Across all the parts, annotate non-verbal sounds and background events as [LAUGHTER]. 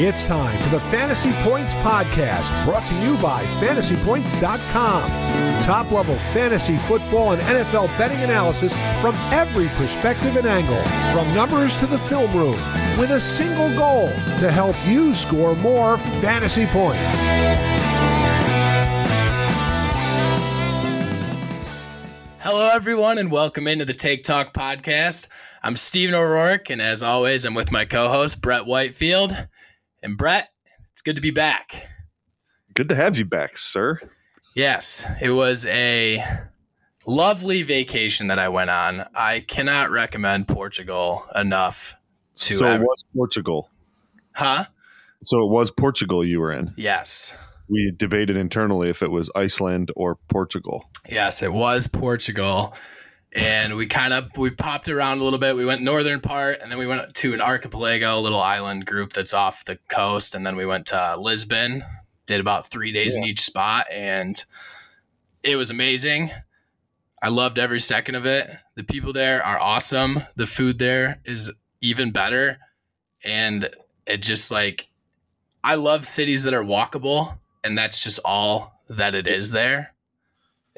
It's time for the Fantasy Points Podcast, brought to you by fantasypoints.com. Top level fantasy football and NFL betting analysis from every perspective and angle, from numbers to the film room, with a single goal to help you score more fantasy points. Hello, everyone, and welcome into the Take Talk podcast. I'm Stephen O'Rourke, and as always, I'm with my co host, Brett Whitefield. And Brett, it's good to be back. Good to have you back, sir. Yes, it was a lovely vacation that I went on. I cannot recommend Portugal enough to so ever- it was Portugal. Huh? So it was Portugal you were in. Yes. We debated internally if it was Iceland or Portugal. Yes, it was Portugal. And we kind of we popped around a little bit. We went northern part and then we went to an archipelago, a little island group that's off the coast, and then we went to Lisbon. Did about 3 days in each spot and it was amazing. I loved every second of it. The people there are awesome. The food there is even better. And it just like I love cities that are walkable and that's just all that it is there.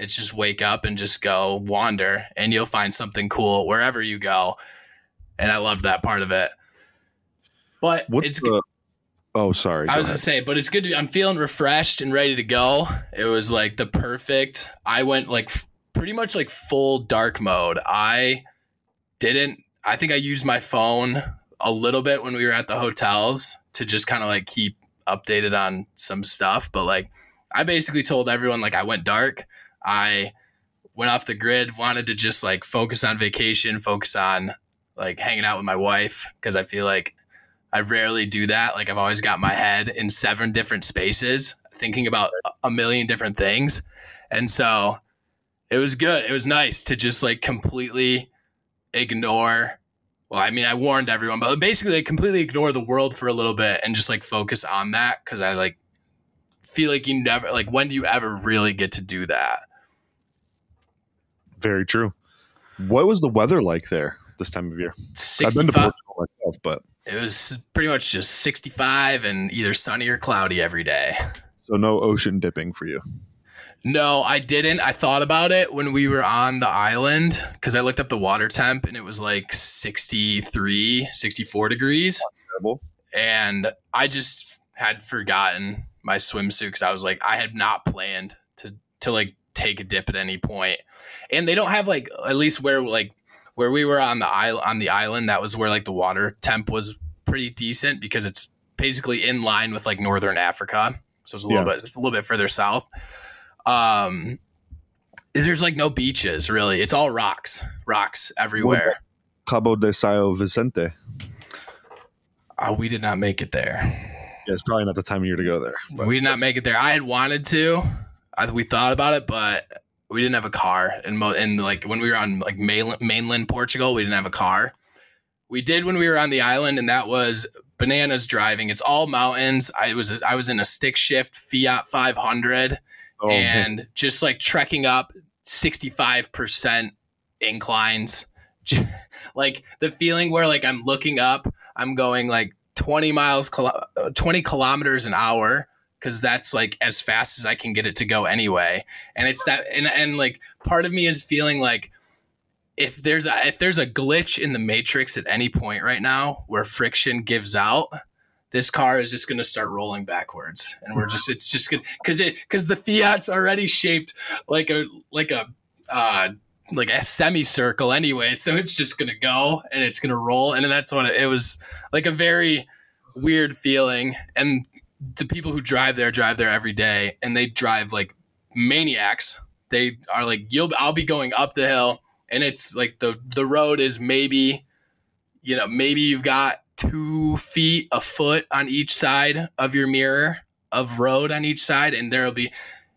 It's just wake up and just go wander and you'll find something cool wherever you go. And I love that part of it. But What's it's the? Oh, sorry. I was gonna say, but it's good to be, I'm feeling refreshed and ready to go. It was like the perfect. I went like f- pretty much like full dark mode. I didn't. I think I used my phone a little bit when we were at the hotels to just kind of like keep updated on some stuff. But like, I basically told everyone like I went dark. I went off the grid. Wanted to just like focus on vacation, focus on like hanging out with my wife because I feel like I rarely do that. Like I've always got my head in seven different spaces, thinking about a- million different things. And so it was good. It was nice to just like completely ignore. Well, I mean, I warned everyone, but basically, like, completely ignore the world for a little bit and just like focus on that because I like feel like you never like when do you ever really get to do that? Very true. What was the weather like there this time of year? I've been to Portugal myself, but it was pretty much just 65 and either sunny or cloudy every day. so no ocean dipping for you. No, I didn't. I thought about it when we were on the island because I looked up the water temp and it was like 63, 64 degrees. And I just had forgotten my swimsuit because I was like, I had not planned to, to like take a dip at any point. And they don't have like, at least where like, where we were on the island, on the island, that was where like the water temp was pretty decent because it's basically in line with like Northern Africa. So it's a little Yeah. bit, a little bit further south um is there's like no beaches really it's all rocks rocks everywhere Cabo de Sao Vicente. uh, we did not make it there Yeah, it's probably not the time of year to go there. we did not make it there i had wanted to I, we thought about it but we didn't have a car. And mo- and like when we were on like mainland, mainland portugal we didn't have a car. We did when we were on the island and that was bananas driving. It's all mountains. I was i was in a stick shift fiat 500 Oh, man. and just like trekking up 65% inclines. Like the feeling where like i'm looking up i'm going like 20 miles uh, 20 kilometers an hour because that's like as fast as i can get it to go anyway. And it's that and, and like part of me is feeling like if there's a if there's a glitch in the matrix at any point right now where friction gives out this car is just going to start rolling backwards. And we're just it's just good because it because the fiat's already shaped like a like a uh like a semicircle anyway so it's just to go and it's to roll. And that's what it, it was like a very weird feeling. And the people who drive there drive there every day and they drive like maniacs. They are like you'll i'll be going up the hill and it's like the the road is maybe you know maybe you've got two feet a foot on each side of your mirror of road on each side and there'll be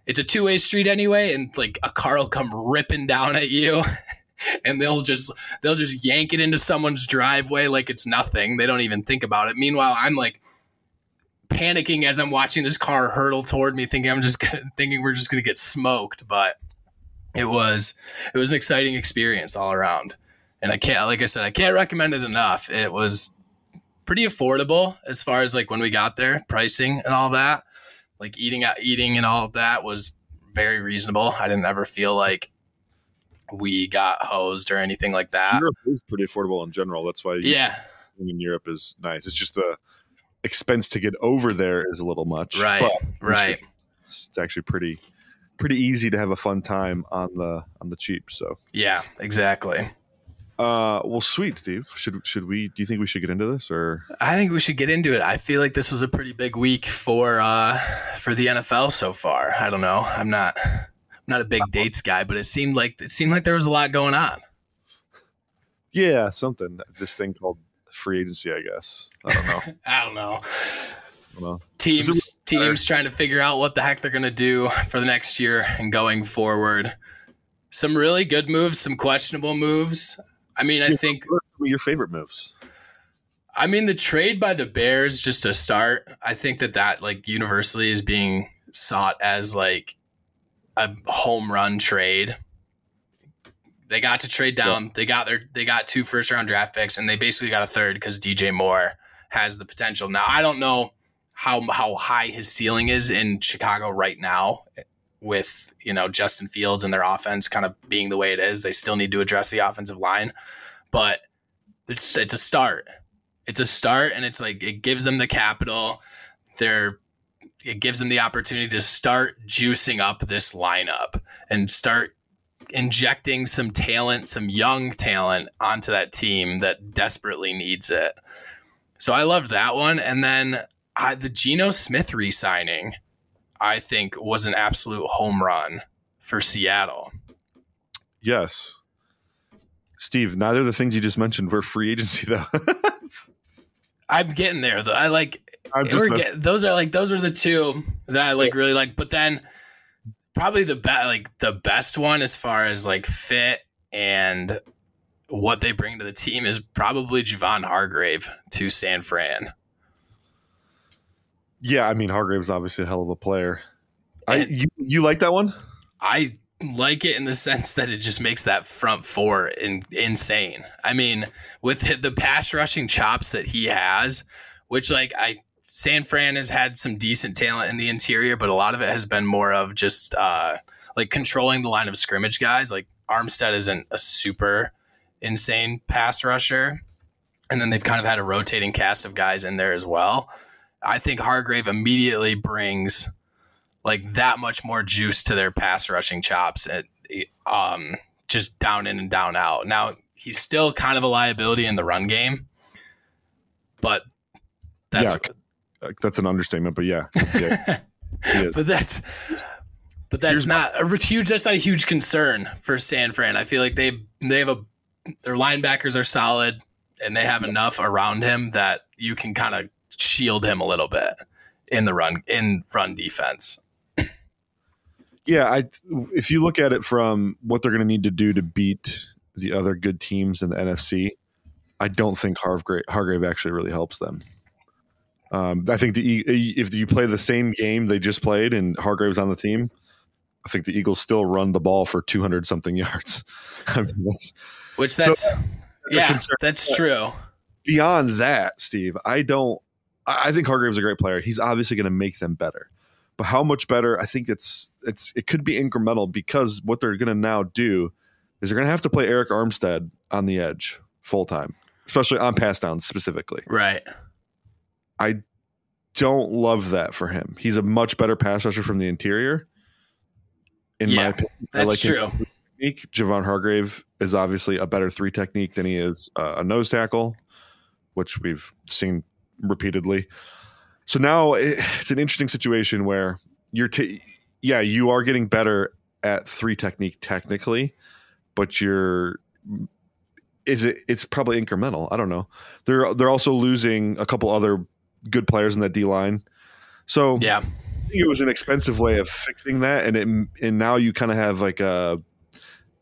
it's a two-way street anyway and like a car will come ripping down at you [LAUGHS] and they'll just they'll just yank it into someone's driveway like it's nothing. They don't even think about it. Meanwhile i'm like panicking as i'm watching this car hurtle toward me thinking i'm just gonna thinking we're just gonna get smoked but it was it was an exciting experience all around and i can't like i said i can't recommend it enough it was pretty affordable as far as like when we got there, pricing and all that. Like eating out, eating and all that was very reasonable. I didn't ever feel like we got hosed or anything like that. Europe is pretty affordable in general. That's why Yeah, in Europe is nice. It's just the expense to get over there is a little much. right, but right. It's, it's actually pretty pretty easy to have a fun time on the on the cheap. So, Yeah, exactly. uh, well, sweet, Steve. Should should we? Do you think we should get into this or? I think we should get into it. I feel like this was a pretty big week for uh for the NFL so far. I don't know. I'm not I'm not a big dates guy, but it seemed like it seemed like there was a lot going on. Yeah, something. This thing called free agency, I guess. I don't know. [LAUGHS] I don't know. I don't know. Teams teams trying to figure out what the heck they're going to do for the next year and going forward. Some really good moves, some questionable moves. I mean, I think some of your favorite moves? I mean the trade by the Bears just to start. I think that that like universally is being sought as like a home run trade. They got to trade down. They got their they got two first round draft picks and they basically got a third because DJ Moore has the potential. Now I don't know how how high his ceiling is in Chicago right now with you know Justin Fields and their offense kind of being the way it is. They still need to address the offensive line, but it's it's a start. It's a start, and it's like it gives them the capital. They're it gives them the opportunity to start juicing up this lineup and start injecting some talent, some young talent onto that team that desperately needs it. So I loved that one, and then I, the Geno Smith re-signing, I think was an absolute home run for Seattle. Yes. Steve, neither of the things you just mentioned were free agency [LAUGHS] though. I'm getting there though. I like I'm just get, those are like those are the two that I like really like. But then probably the best like the best one as far as like fit and what they bring to the team is probably Javon Hargrave to San Fran. yeah, I mean Hargrave's obviously a hell of a player. I you, you like that one? I like it in the sense that it just makes that front four in, insane. I mean, with the pass rushing chops that he has, which like I San Fran has had some decent talent in the interior, but a lot of it has been more of just uh, like controlling the line of scrimmage guys. Like Armstead isn't a super insane pass rusher, and then they've kind of had a rotating cast of guys in there as well. I think Hargrave immediately brings like that much more juice to their pass rushing chops and um just down in and down out. Now he's still kind of a liability in the run game, but that's Uh, That's an understatement, but yeah. yeah [LAUGHS] but that's but that's Here's- not a huge that's not a huge concern for San Fran. I feel like they they have a their linebackers are solid and they have enough around him that you can kind of shield him a little bit in the run in run defense. Yeah, I if you look at it from what they're going to need to do to beat the other good teams in the NFC, I don't think Hargrave, Hargrave actually really helps them. Um, I think the if you play the same game they just played and Hargrave's on the team, I think the Eagles still run the ball for 200 something [LAUGHS] yards. I mean, that's Which So, that's yeah, that's true. beyond that, Steve. I don't. I I think Hargrave's a great player. He's obviously going to make them better, but how much better? I think it's it's it could be incremental because what they're going to now do is they're going to have to play Arik Armstead on the edge full time, especially on pass downs specifically. Right. I don't love that for him. He's a much better pass rusher from the interior. In my opinion, That's like true. technique. Javon Hargrave is obviously a better three technique than he is uh, a nose tackle, which we've seen repeatedly. So now it's an interesting situation where you're, t- yeah, you are getting better at three technique technically, but you're, is it? It's probably incremental. I don't know. They're they're also losing a couple other good players in that D line. So Yeah. I think it was an expensive way of fixing that, and it, and now you kind of have like a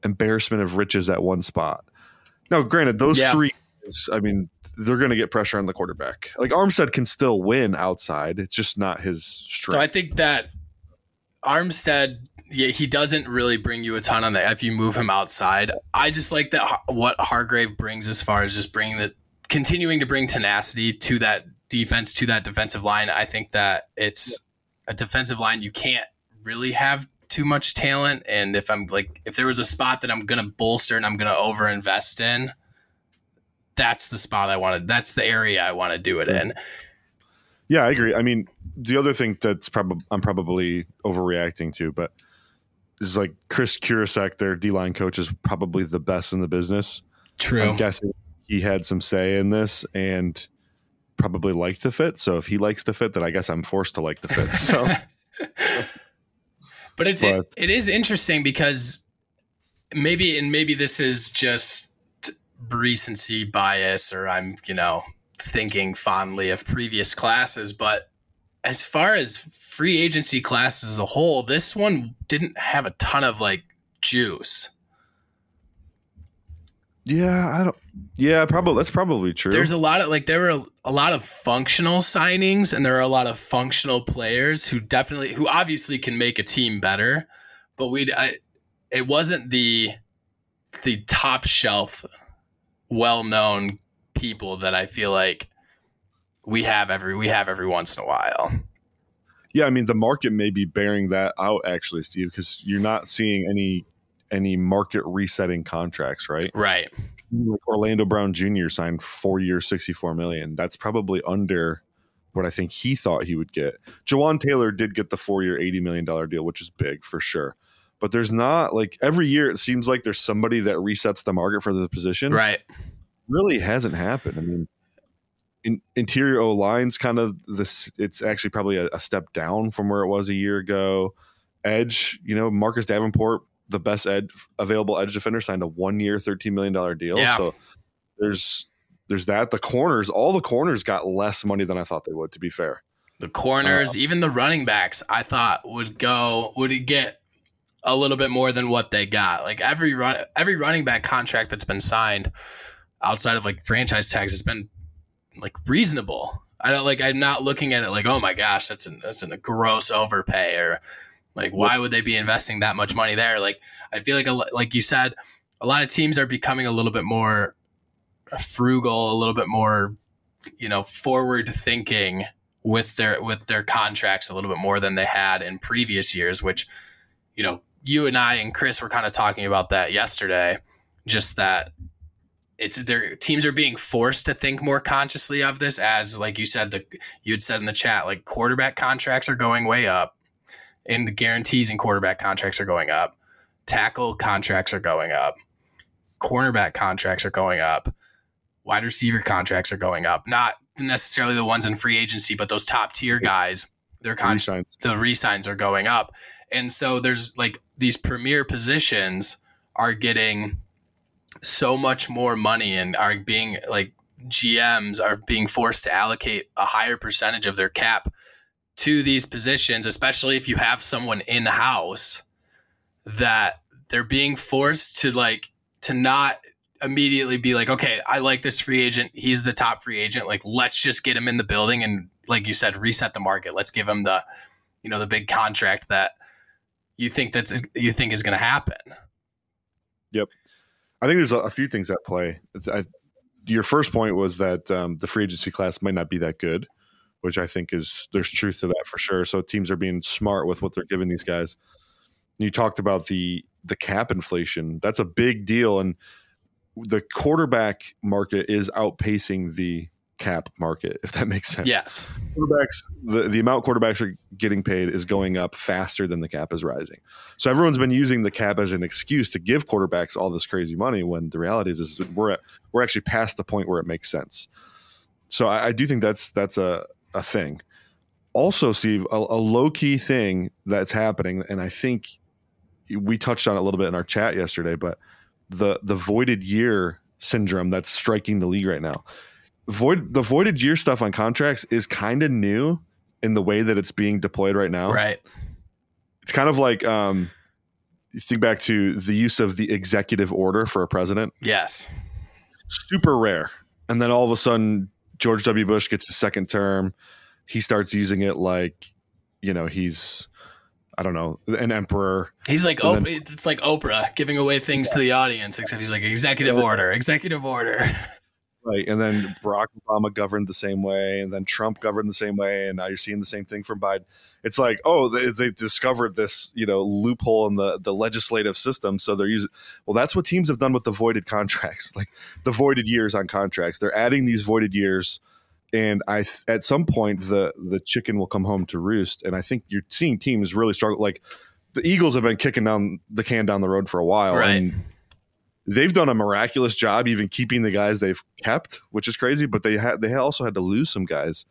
embarrassment of riches at one spot. Now, granted, those Yeah. three, is, I mean, they're going to get pressure on the quarterback. Like Armstead can still win outside; it's just not his strength. So I think that Armstead, yeah, he doesn't really bring you a ton on that if you move him outside. I just like that what Hargrave brings as far as just bringing the continuing to bring tenacity to that defense, to that defensive line. I think that it's a defensive line you can't really have too much talent. And if I'm like, if there was a spot that I'm going to bolster and I'm going to over invest in, that's the spot I wanted. That's the area I want to do it in. Yeah, I agree. I mean, the other thing that's probably I'm probably overreacting to, but is like Kris Kocurek, their D line coach, is probably the best in the business. True. I'm guessing he had some say in this and probably liked the fit. So if he likes the fit, then I guess I'm forced to like the fit. So, [LAUGHS] but it's But- it, it is interesting because maybe and maybe this is just recency bias or I'm you know thinking fondly of previous classes, but as far as free agency classes as a whole, this one didn't have a ton of like juice. yeah, I don't. Yeah, probably that's probably true. There's a lot of like there were a lot of functional signings and there are a lot of functional players who definitely who obviously can make a team better, but we I it wasn't the the top shelf well known people that I feel like we have every we have every once in a while. yeah, I mean the market may be bearing that out actually, Steve, because you're not seeing any any market resetting contracts, right? Right. Like Orlando Brown Jr. signed four year, sixty four million. That's probably under what I think he thought he would get. Jawaan Taylor did get the four year, eighty million dollar deal, which is big for sure. But there's not like every year it seems like there's somebody that resets the market for the position. Right. really hasn't happened. I mean, in, interior O line's kind of this. It's actually probably a, a step down from where it was a year ago. Edge, you know, Marcus Davenport, the best edge available edge defender, signed a one year, thirteen million dollar deal. Yeah. So there's there's that. The corners, all the corners got less money than I thought they would. To be fair, The corners, uh, even the running backs, I thought would go would get a little bit more than what they got. Like every run, every running back contract that's been signed outside of like franchise tags has been like reasonable. I don't like. I'm not looking at it like, oh my gosh, that's an that's an, a gross overpay or like why would they be investing that much money there? Like I feel like a, like you said, a lot of teams are becoming a little bit more frugal, a little bit more you know forward thinking with their with their contracts a little bit more than they had in previous years which you know you and I and Chris were kind of talking about that yesterday just that it's their teams are being forced to think more consciously of this as like you said the you had said in the chat like quarterback contracts are going way up and the guarantees in quarterback contracts are going up. Tackle contracts are going up. Cornerback contracts are going up. Wide receiver contracts are going up. Not necessarily the ones in free agency but those top tier guys their contracts the resigns are going up. And so there's like these premier positions are getting so much more money and are being like GMs are being forced to allocate a higher percentage of their cap to these positions, especially if you have someone in house that they're being forced to like to not immediately be like, okay, I like this free agent. He's the top free agent. Like, let's just get him in the building and, like you said, reset the market. Let's give him the, you know, the big contract that you think that's you think is going to happen. Yep, I think there's a, few things at play. I, your first point was that um, the free agency class might not be that good, which I think is there's truth to that for sure. So teams are being smart with what they're giving these guys. You talked about the the cap inflation. That's a big deal, and the quarterback market is outpacing the cap market, if that makes sense. Yes. quarterbacks the, the amount quarterbacks are getting paid is going up faster than the cap is rising so everyone's been using the cap as an excuse to give quarterbacks all this crazy money when the reality is, is we're at, we're actually past the point where it makes sense so i, I do think that's that's a, a thing also steve a, a low-key thing that's happening and i think we touched on it a little bit in our chat yesterday but the the voided year syndrome that's striking the league right now void the voided year stuff on contracts is kind of new in the way that it's being deployed right now. Right. It's kind of like um you think back to the use of the executive order for a president. Yes. Super rare. And then all of a sudden George W. Bush gets a second term. He starts using it like, you know, he's I don't know, an emperor. He's like Oprah. It's like Oprah giving away things to the audience, except he's like executive order, executive order. [LAUGHS] Right. And then Barack Obama governed the same way, and then Trump governed the same way, and now you're seeing the same thing from Biden. It's like, oh, they, they discovered this, you know, loophole in the, the legislative system. So they're using, well, that's what teams have done with the voided contracts, [LAUGHS] like the voided years on contracts. They're adding these voided years. And I, at some point, the the chicken will come home to roost. And I think you're seeing teams really struggle. Like the Eagles have been kicking down the can down the road for a while, Right. and they've done a miraculous job even keeping the guys they've kept, which is crazy. But they had they also had to lose some guys.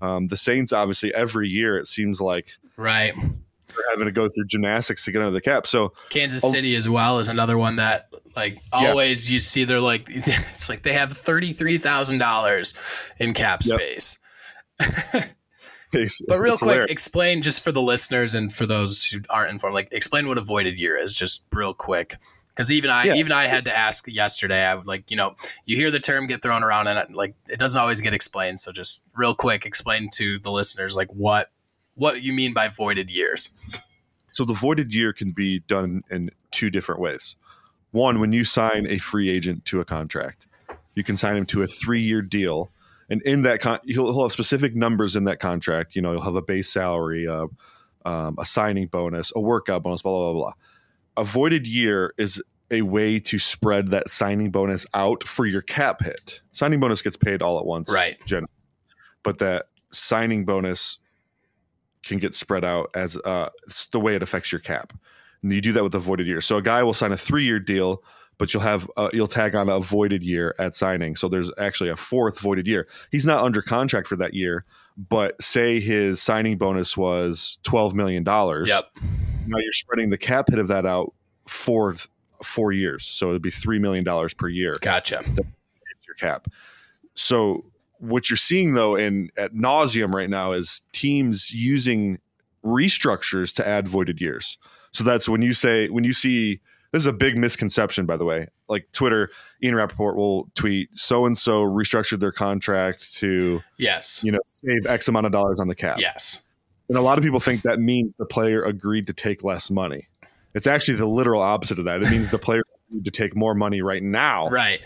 Um, the Saints, obviously, every year it seems like Right. they're having to go through gymnastics to get under the cap. So Kansas. City as well is another one that like Yeah. always you see they're like [LAUGHS] it's like they have thirty three thousand dollars in cap Yep. space. [LAUGHS] But real quick, hilarious. explain just for the listeners and for those who aren't informed, like explain what a voided year is, just real quick. Because even I, Yeah. even I had to ask yesterday. I would like, you know, you hear the term get thrown around, and it, like it doesn't always get explained. So just real quick, explain to the listeners like what what you mean by voided years. So the voided year can be done in two different ways. One, when you sign a free agent to a contract, you can sign him to a three-year deal, and in that con- he'll, he'll have specific numbers in that contract. You know, he'll have a base salary, uh, um, a signing bonus, a workout bonus, blah blah blah blah. A voided year is a way to spread that signing bonus out for your cap hit. Signing bonus gets paid all at once, Right. Generally, but that signing bonus can get spread out as uh, the way it affects your cap. And you do that with a voided year. So a guy will sign a three year deal, but you'll have uh, you'll tag on a voided year at signing. So there's actually a fourth voided year. He's not under contract for that year, but say his signing bonus was twelve million dollars. Yep. Now you're spreading the cap hit of that out for four years, so it'd be three million dollars per year Gotcha. your cap. So what you're seeing though in at nauseum right now is teams using restructures to add voided years. So that's when you say when you see this is a big misconception, by the way. Like Twitter, Ian Rapoport will tweet so and so restructured their contract to Yes. you know save X amount of dollars on the cap. Yes. And a lot of people think that means the player agreed to take less money. It's actually the literal opposite of that. It means the player [LAUGHS] agreed to take more money right now Right.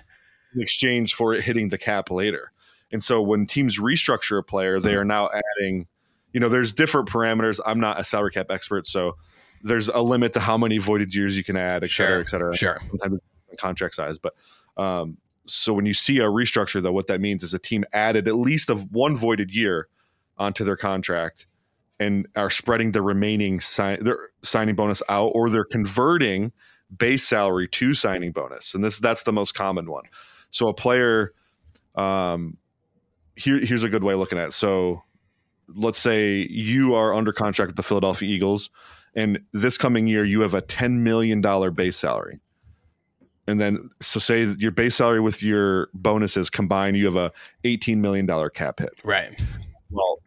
in exchange for it hitting the cap later. And so when teams restructure a player, they are now adding, you know, there's different parameters. I'm not a salary cap expert, so there's a limit to how many voided years you can add, et cetera, Sure. et cetera. Sure. Sometimes contract size. But um, so when you see a restructure, though, what that means is a team added at least of one voided year onto their contract and are spreading the remaining sign their signing bonus out or they're converting base salary to signing bonus. And this that's the most common one. So a player um here here's a good way of looking at it. So let's say you are under contract with the Philadelphia Eagles and this coming year you have a 10 million dollar base salary. And then so say your base salary with your bonuses combined you have a 18 million dollar cap hit. Right. Well,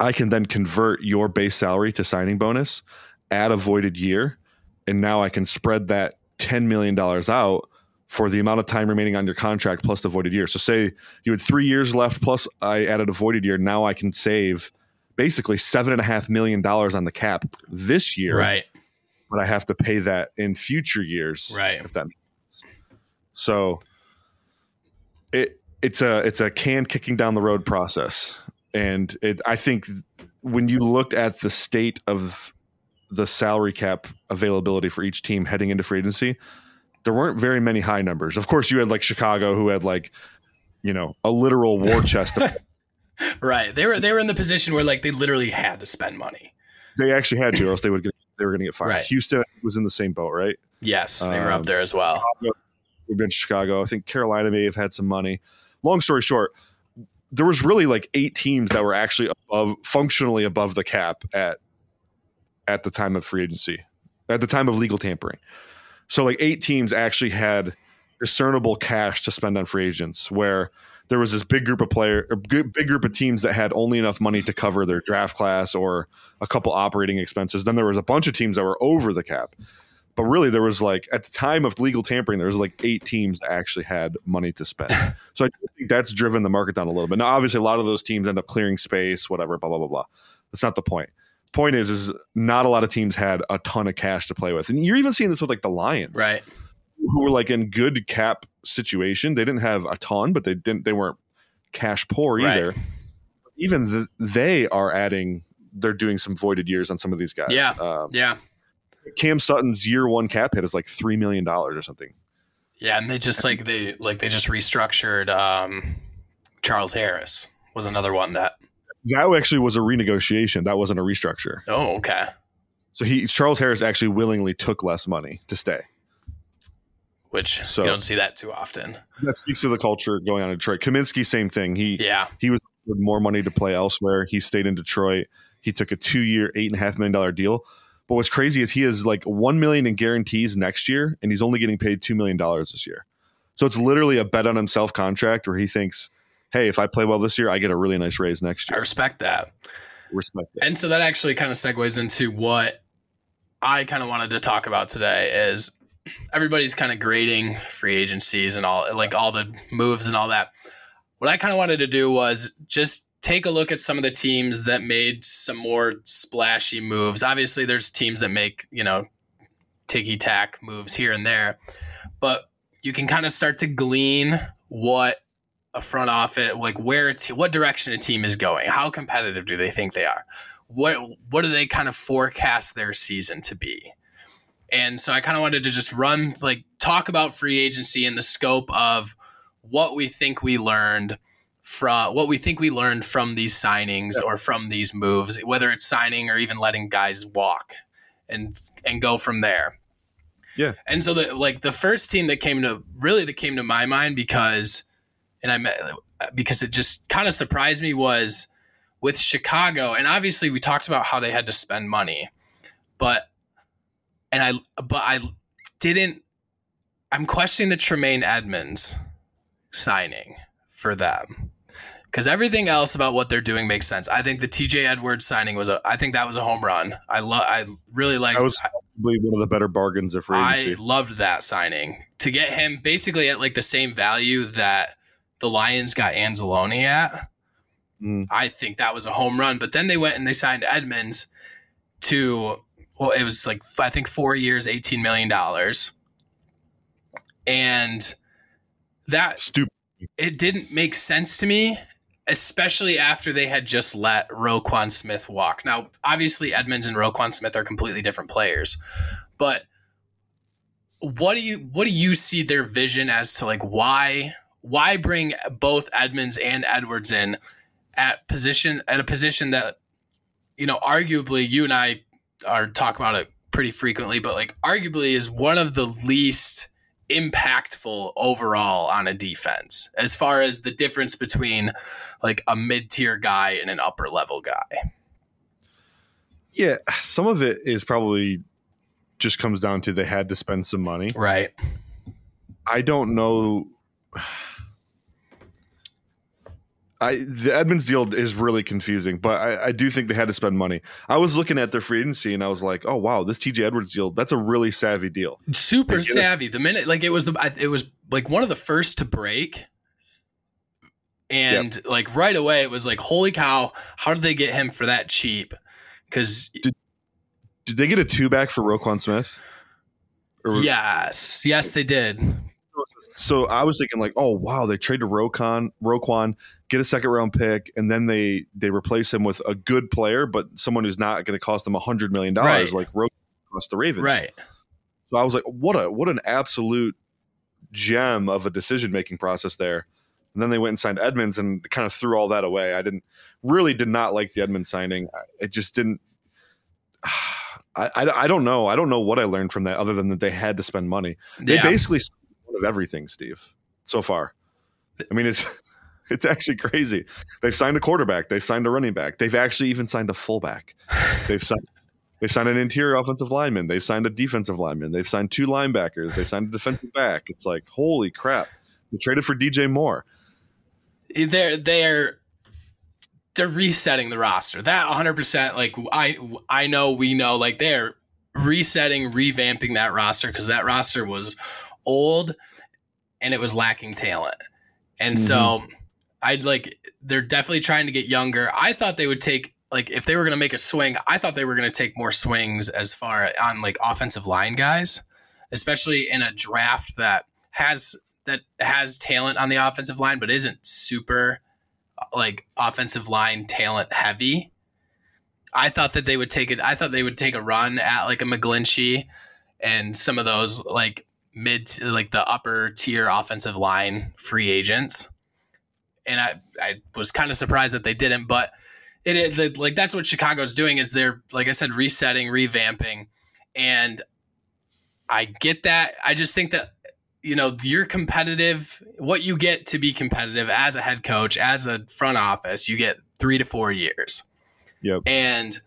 I can then convert your base salary to signing bonus, add a voided year, and now I can spread that $10 million out for the amount of time remaining on your contract plus the voided year. So, say you had three years left, plus I added a voided year. Now I can save basically $7.5 million on the cap this year, Right. but I have to pay that in future years Right. if that makes sense. So it it's a it's a can kicking down the road process, and it I think when you looked at the state of the salary cap availability for each team heading into free agency, there weren't very many high numbers. Of course, you had like Chicago who had like you know a literal war chest. [LAUGHS] Right. They were they were in the position where like they literally had to spend money. they actually had to, or else they would get they were going to get fired. Right. Houston was in the same boat, right? Yes, they were Um, up there as well. We've been to Chicago. I think Carolina may have had some money. Long story short, there was really like eight teams that were actually above, functionally above the cap at at the time of free agency, at the time of legal tampering. So like eight teams actually had discernible cash to spend on free agents, where there was this big group of player, or big group of teams that had only enough money to cover their draft class or a couple operating expenses. Then there was a bunch of teams that were over the cap but really there was like at the time of legal tampering there was like eight teams that actually had money to spend [LAUGHS] so i think that's driven the market down a little bit now obviously a lot of those teams end up clearing space whatever blah blah blah blah that's not the point Point is is not a lot of teams had a ton of cash to play with and you're even seeing this with like the lions Right. who were like in good cap situation. They didn't have a ton, but they didn't. They weren't cash poor Right. either. Even the, they are adding. They're doing some voided years on some of these guys. Yeah. Um, Yeah. Cam Sutton's year one cap hit is like three million dollars or something. Yeah, and they just like they like they just restructured um Charles Harris was another one that That actually was a renegotiation. That wasn't a restructure. Oh, okay. So he Charles Harris actually willingly took less money to stay. Which So- you don't see that too often. That speaks to the culture going on in Detroit. Kaminsky, same thing. He Yeah. he was offered more money to play elsewhere. He stayed in Detroit. He took a two year, eight and a half million dollar deal. But what's crazy is he has like one million in guarantees next year, and he's only getting paid two million dollars this year. So it's literally a bet on himself contract where he thinks, "Hey, if I play well this year, I get a really nice raise next year." I respect that. Respect that. And so that actually kind of segues into what I kind of wanted to talk about today is everybody's kind of grading free agencies and all like all the moves and all that. What I kind of wanted to do was just take a look at some of the teams that made some more splashy moves. Obviously there's teams that make, you know, ticky tack moves here and there, but you can kind of start to glean what a front office like where it's what direction a team is going. How competitive do they think they are? What what do they kind of forecast their season to be? And so I kind of wanted to just run like talk about free agency in the scope of what we think we learned from what we think we learned from these signings or from these moves, whether it's signing or even letting guys walk and and go from there. Yeah. And so the like the first team that came to really that came to my mind because and I met because it just kind of surprised me was with Chicago and obviously we talked about how they had to spend money. But and I but I didn't I'm questioning the Tremaine Edmunds signing for them. Because everything else about what they're doing makes sense. I think the TJ Edwards signing was a I think that was a home run. I love I really like That was probably one of the better bargains of free I agency. loved that signing to get him basically at like the same value that the Lions got Anzalone at. Mm. I think that was a home run. But then they went and they signed Edmunds to well, it was like I think four years, eighteen million dollars, and that Stupid. it didn't make sense to me, especially after they had just let Roquan Smith walk. Now, obviously, Edmunds and Roquan Smith are completely different players, but what do you what do you see their vision as to like why why bring both Edmunds and Edwards in at position at a position that you know arguably you and I are talk about it pretty frequently, but like arguably is one of the least impactful overall on a defense as far as the difference between like a mid-tier guy and an upper level guy. Yeah, some of it is probably just comes down to they had to spend some money. Right. I don't know. I the Edmunds deal is really confusing, but I, I do think they had to spend money. I was looking at their free agency and I was like, oh wow, this TJ Edwards deal that's a really savvy deal. Super get it. savvy. The minute like it was the it was like one of the first to break. And like right away it was like holy cow, how did they get him for that cheap? Cuz Did they get a two back for Roquan Smith? Or- yes, yes they did. So I was thinking like, oh wow, they traded Roquan, Roquan, get a second round pick, and then they they replace him with a good player, but someone who's not going to cost them a hundred million dollars, Right. like Roquan cost the Ravens. Right. So I was like, what a what an absolute gem of a decision making process there. And then they went and signed Edmunds and kind of threw all that away. I didn't really did not like the Edmunds signing. It just didn't. [SIGHS] I, I, I don't know. I don't know what I learned from that other than that they had to spend money. They Yeah. basically of everything, Steve, so far. I mean, it's [LAUGHS] it's actually crazy. They've signed a quarterback. They've signed a running back. They've actually even signed a fullback. [LAUGHS] They've signed they signed an interior offensive lineman. They've signed a defensive lineman. They've signed two linebackers. They signed a defensive back. It's like holy crap. They traded for DJ Moore. They're they're they're resetting the roster. That 100% like I I know we know like they're resetting, revamping that roster cuz that roster was old and it was lacking talent. And so mm-hmm. I'd like they're definitely trying to get younger. I thought they would take like if they were going to make a swing, I thought they were going to take more swings as far on like offensive line guys especially in a draft that has that has talent on the offensive line, but isn't super like offensive line talent heavy. I thought that they would take it. I thought they would take a run at like a McGlinchey and some of those like mid, like the upper tier offensive line free agents. And I, I was kind of surprised that they didn't, but it, it like that's what Chicago's doing is they're like I said resetting, revamping, and I get that. I just think that you know you're competitive. What you get to be competitive as a head coach, as a front office, you get three to four years. Yep. And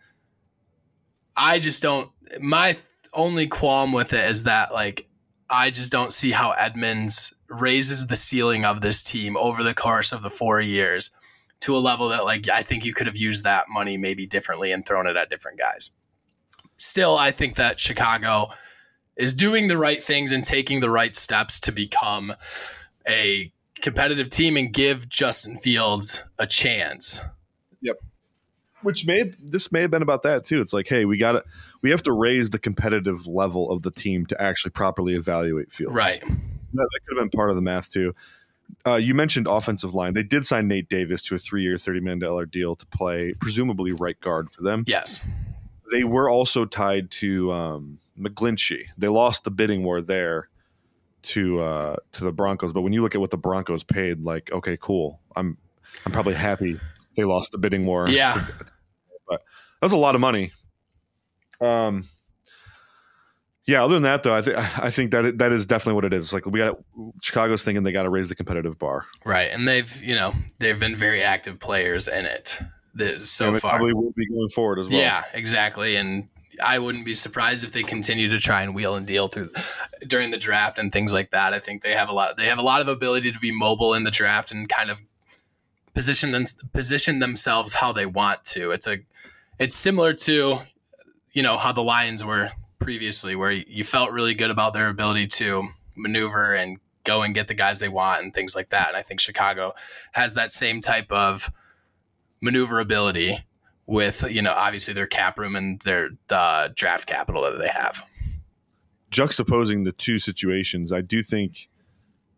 I just don't. My only qualm with it is that like I just don't see how Edmunds raises the ceiling of this team over the course of the four years to a level that like I think you could have used that money maybe differently and thrown it at different guys. Still, I think that Chicago is doing the right things and taking the right steps to become a competitive team and give Justin Fields a chance. Yep. Which may this may have been about that too. It's like, hey, we got to we have to raise the competitive level of the team to actually properly evaluate Fields. Right. That, that could have been part of the math too. Uh, you mentioned offensive line. They did sign Nate Davis to a three-year, thirty million dollar deal to play, presumably right guard for them. Yes. They were also tied to um, McGlinchey. They lost the bidding war there to uh, to the Broncos. But when you look at what the Broncos paid, like, okay, cool. I'm I'm probably happy they lost the bidding war. Yeah. [LAUGHS] But that was a lot of money. Um. Yeah. Other than that, though, I think I think that that is definitely what it is. Like we got Chicago's thinking they got to raise the competitive bar. Right, and they've you know they've been very active players in it so far. Probably will be going forward as well. Yeah, exactly, and I wouldn't be surprised if they continue to try and wheel and deal through during the draft and things like that. I think they have a lot. They have a lot of ability to be mobile in the draft and kind of position them, position themselves how they want to. It's a it's similar to you know how the Lions were previously, where you felt really good about their ability to maneuver and go and get the guys they want and things like that. And I think Chicago has that same type of maneuverability with you know obviously their cap room and their uh, draft capital that they have. Juxtaposing the two situations, I do think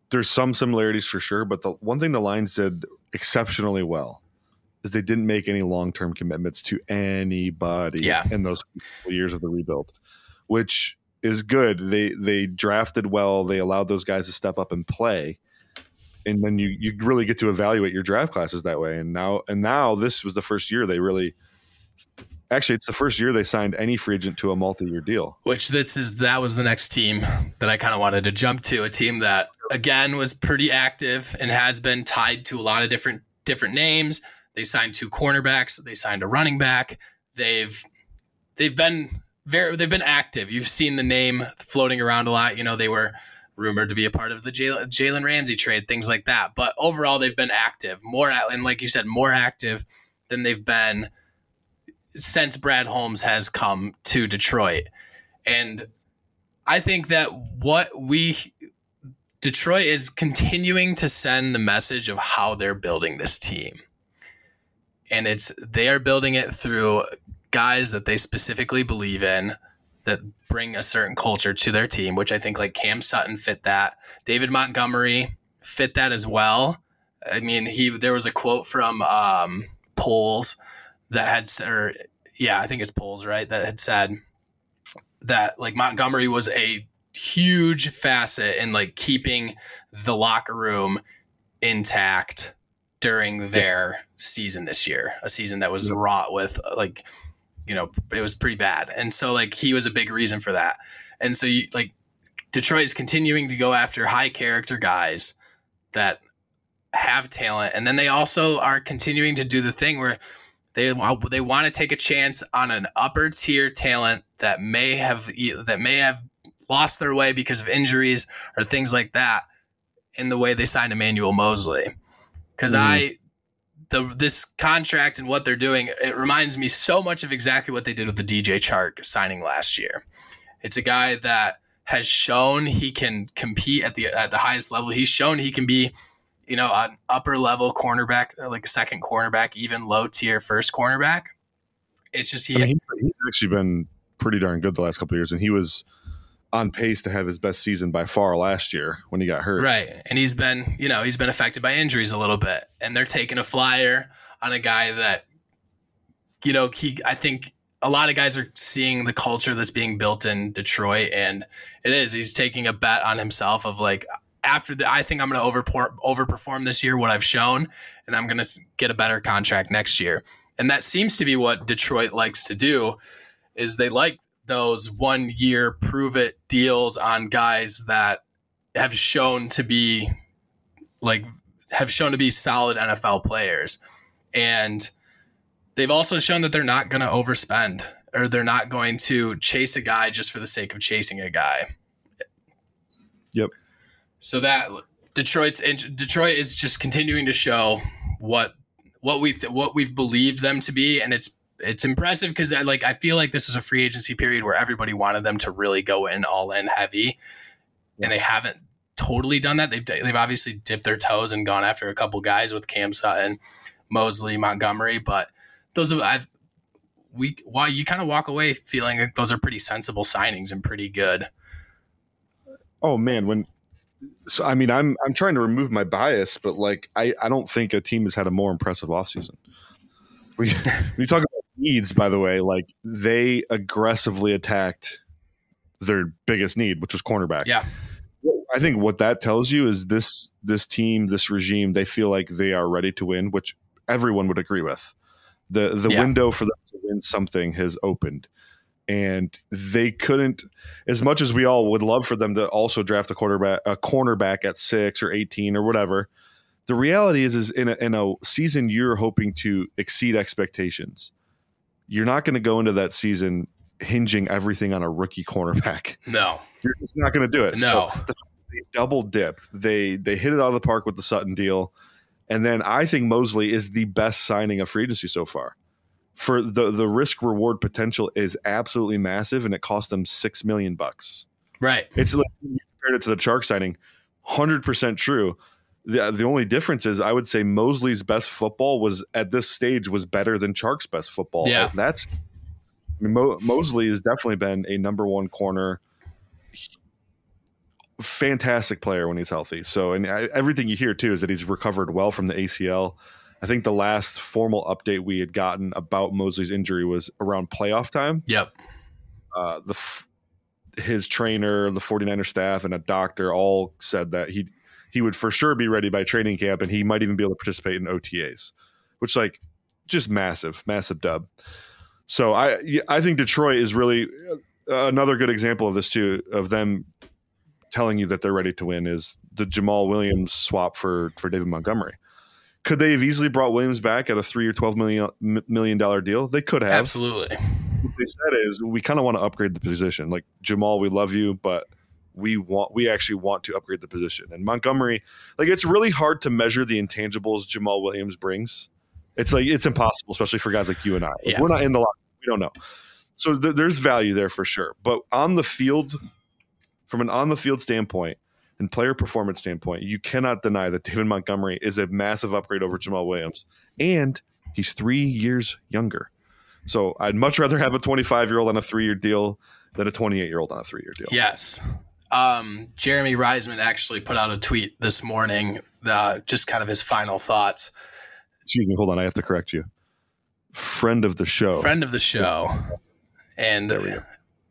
there's some similarities for sure. But the one thing the Lions did exceptionally well is they didn't make any long term commitments to anybody Yeah. in those years of the rebuild, which is good. They they drafted well. They allowed those guys to step up and play. And then you you really get to evaluate your draft classes that way. And now and now this was the first year they really actually it's the first year they signed any free agent to a multi year deal. Which this is that was the next team that I kind of wanted to jump to a team that again was pretty active and has been tied to a lot of different different names. They signed two cornerbacks. They signed a running back. They've they've been very they've been active. You've seen the name floating around a lot. You know they were rumored to be a part of the Jalen Ramsey trade, things like that. But overall, they've been active, more and like you said, more active than they've been since Brad Holmes has come to Detroit. And I think that what we Detroit is continuing to send the message of how they're building this team. And it's they are building it through guys that they specifically believe in that bring a certain culture to their team, which I think like Cam Sutton fit that. David Montgomery fit that as well. I mean, he there was a quote from um Poles that had or yeah, I think it's Poles, right? That had said that like Montgomery was a huge facet in like keeping the locker room intact during their season this year, a season that was Yeah. wrought with like you know, it was pretty bad. And so like he was a big reason for that. And so you like Detroit is continuing to go after high character guys that have talent and then they also are continuing to do the thing where they they want to take a chance on an upper tier talent that may have that may have lost their way because of injuries or things like that in the way they signed Emmanuel Moseley because Mhm. I the this contract and what they're doing it reminds me so much of exactly what they did with the DJ Chark signing last year. It's a guy that has shown he can compete at the at the highest level. He's shown he can be, you know, an upper level cornerback, like a second cornerback, even low tier first cornerback. It's just he I mean, he's, he's actually been pretty darn good the last couple of years, and he was on pace to have his best season by far last year when he got hurt. Right. And he's been, you know, he's been affected by injuries a little bit. And they're taking a flyer on a guy that, you know, he, I think a lot of guys are seeing the culture that's being built in Detroit. And it is, he's taking a bet on himself of like, after the, I think I'm going to over overperform this year, what I've shown, and I'm going to get a better contract next year. And that seems to be what Detroit likes to do is they like those one year prove it deals on guys that have shown to be like have shown to be solid NFL players. And they've also shown that they're not going to overspend or they're not going to chase a guy just for the sake of chasing a guy. Yep. So that Detroit's Detroit is just continuing to show what what we th- what we've believed them to be, and it's it's impressive because I uh, like I feel like this was a free agency period where everybody wanted them to really go in all in heavy, and they haven't totally done that. They've they've obviously dipped their toes and gone after a couple guys with Cam Sutton, Moseley, Montgomery, but those are I've we why you kind of walk away feeling like those are pretty sensible signings and pretty good. Oh man, when so I mean I'm I'm trying to remove my bias, but like I I don't think a team has had a more impressive offseason. We [LAUGHS] we talk needs, by the way, like they aggressively attacked their biggest need, which was cornerback. Yeah. I think what that tells you is this this team, this regime, they feel like they are ready to win, which everyone would agree with. The the yeah. window for them to win something has opened. And they couldn't as much as we all would love for them to also draft a quarterback a cornerback at six or eighteen or whatever. The reality is is in a, in a season you're hoping to exceed expectations you're not going to go into that season hinging everything on a rookie cornerback. No, you're just not going to do it. No, so they double dipped. They they hit it out of the park with the Sutton deal, and then I think Moseley is the best signing of free agency so far. For the the risk reward potential is absolutely massive, and it cost them six million bucks. Right. It's like compared it to the Chark signing, hundred percent true the the only difference is I would say Moseley's best football was at this stage was better than Chark's best football. Yeah, that's. I mean, Mo, Moseley has definitely been a number one corner. Fantastic player when he's healthy. So, and I, everything you hear too is that he's recovered well from the ACL. I think the last formal update we had gotten about Moseley's injury was around playoff time. Yep. Uh, the his trainer, the 49er staff, and a doctor all said that he he would for sure be ready by training camp, and he might even be able to participate in OTAs, which like just massive, massive dub. So I I think Detroit is really uh, another good example of this too, of them telling you that they're ready to win is the Jamaal Williams swap for for David Montgomery. Could they have easily brought Williams back at a three or twelve million million dollar deal? They could have. Absolutely. What they said is we kind of want to upgrade the position. Like Jamaal, we love you, but we want we actually want to upgrade the position. And Montgomery, like it's really hard to measure the intangibles Jamaal Williams brings. It's like it's impossible, especially for guys like you and I. Like, yeah. We're not in the locker. We don't know. So th- there's value there for sure. But on the field, from an on the field standpoint and player performance standpoint, you cannot deny that David Montgomery is a massive upgrade over Jamaal Williams, and he's three years younger. So I'd much rather have a 25 year old on a three year deal than a 28 year old on a three year deal. Yes, um, Jeremy Reisman actually put out a tweet this morning, uh, just kind of his final thoughts. Excuse me, hold on, I have to correct you. Friend of the show. Friend of the show, and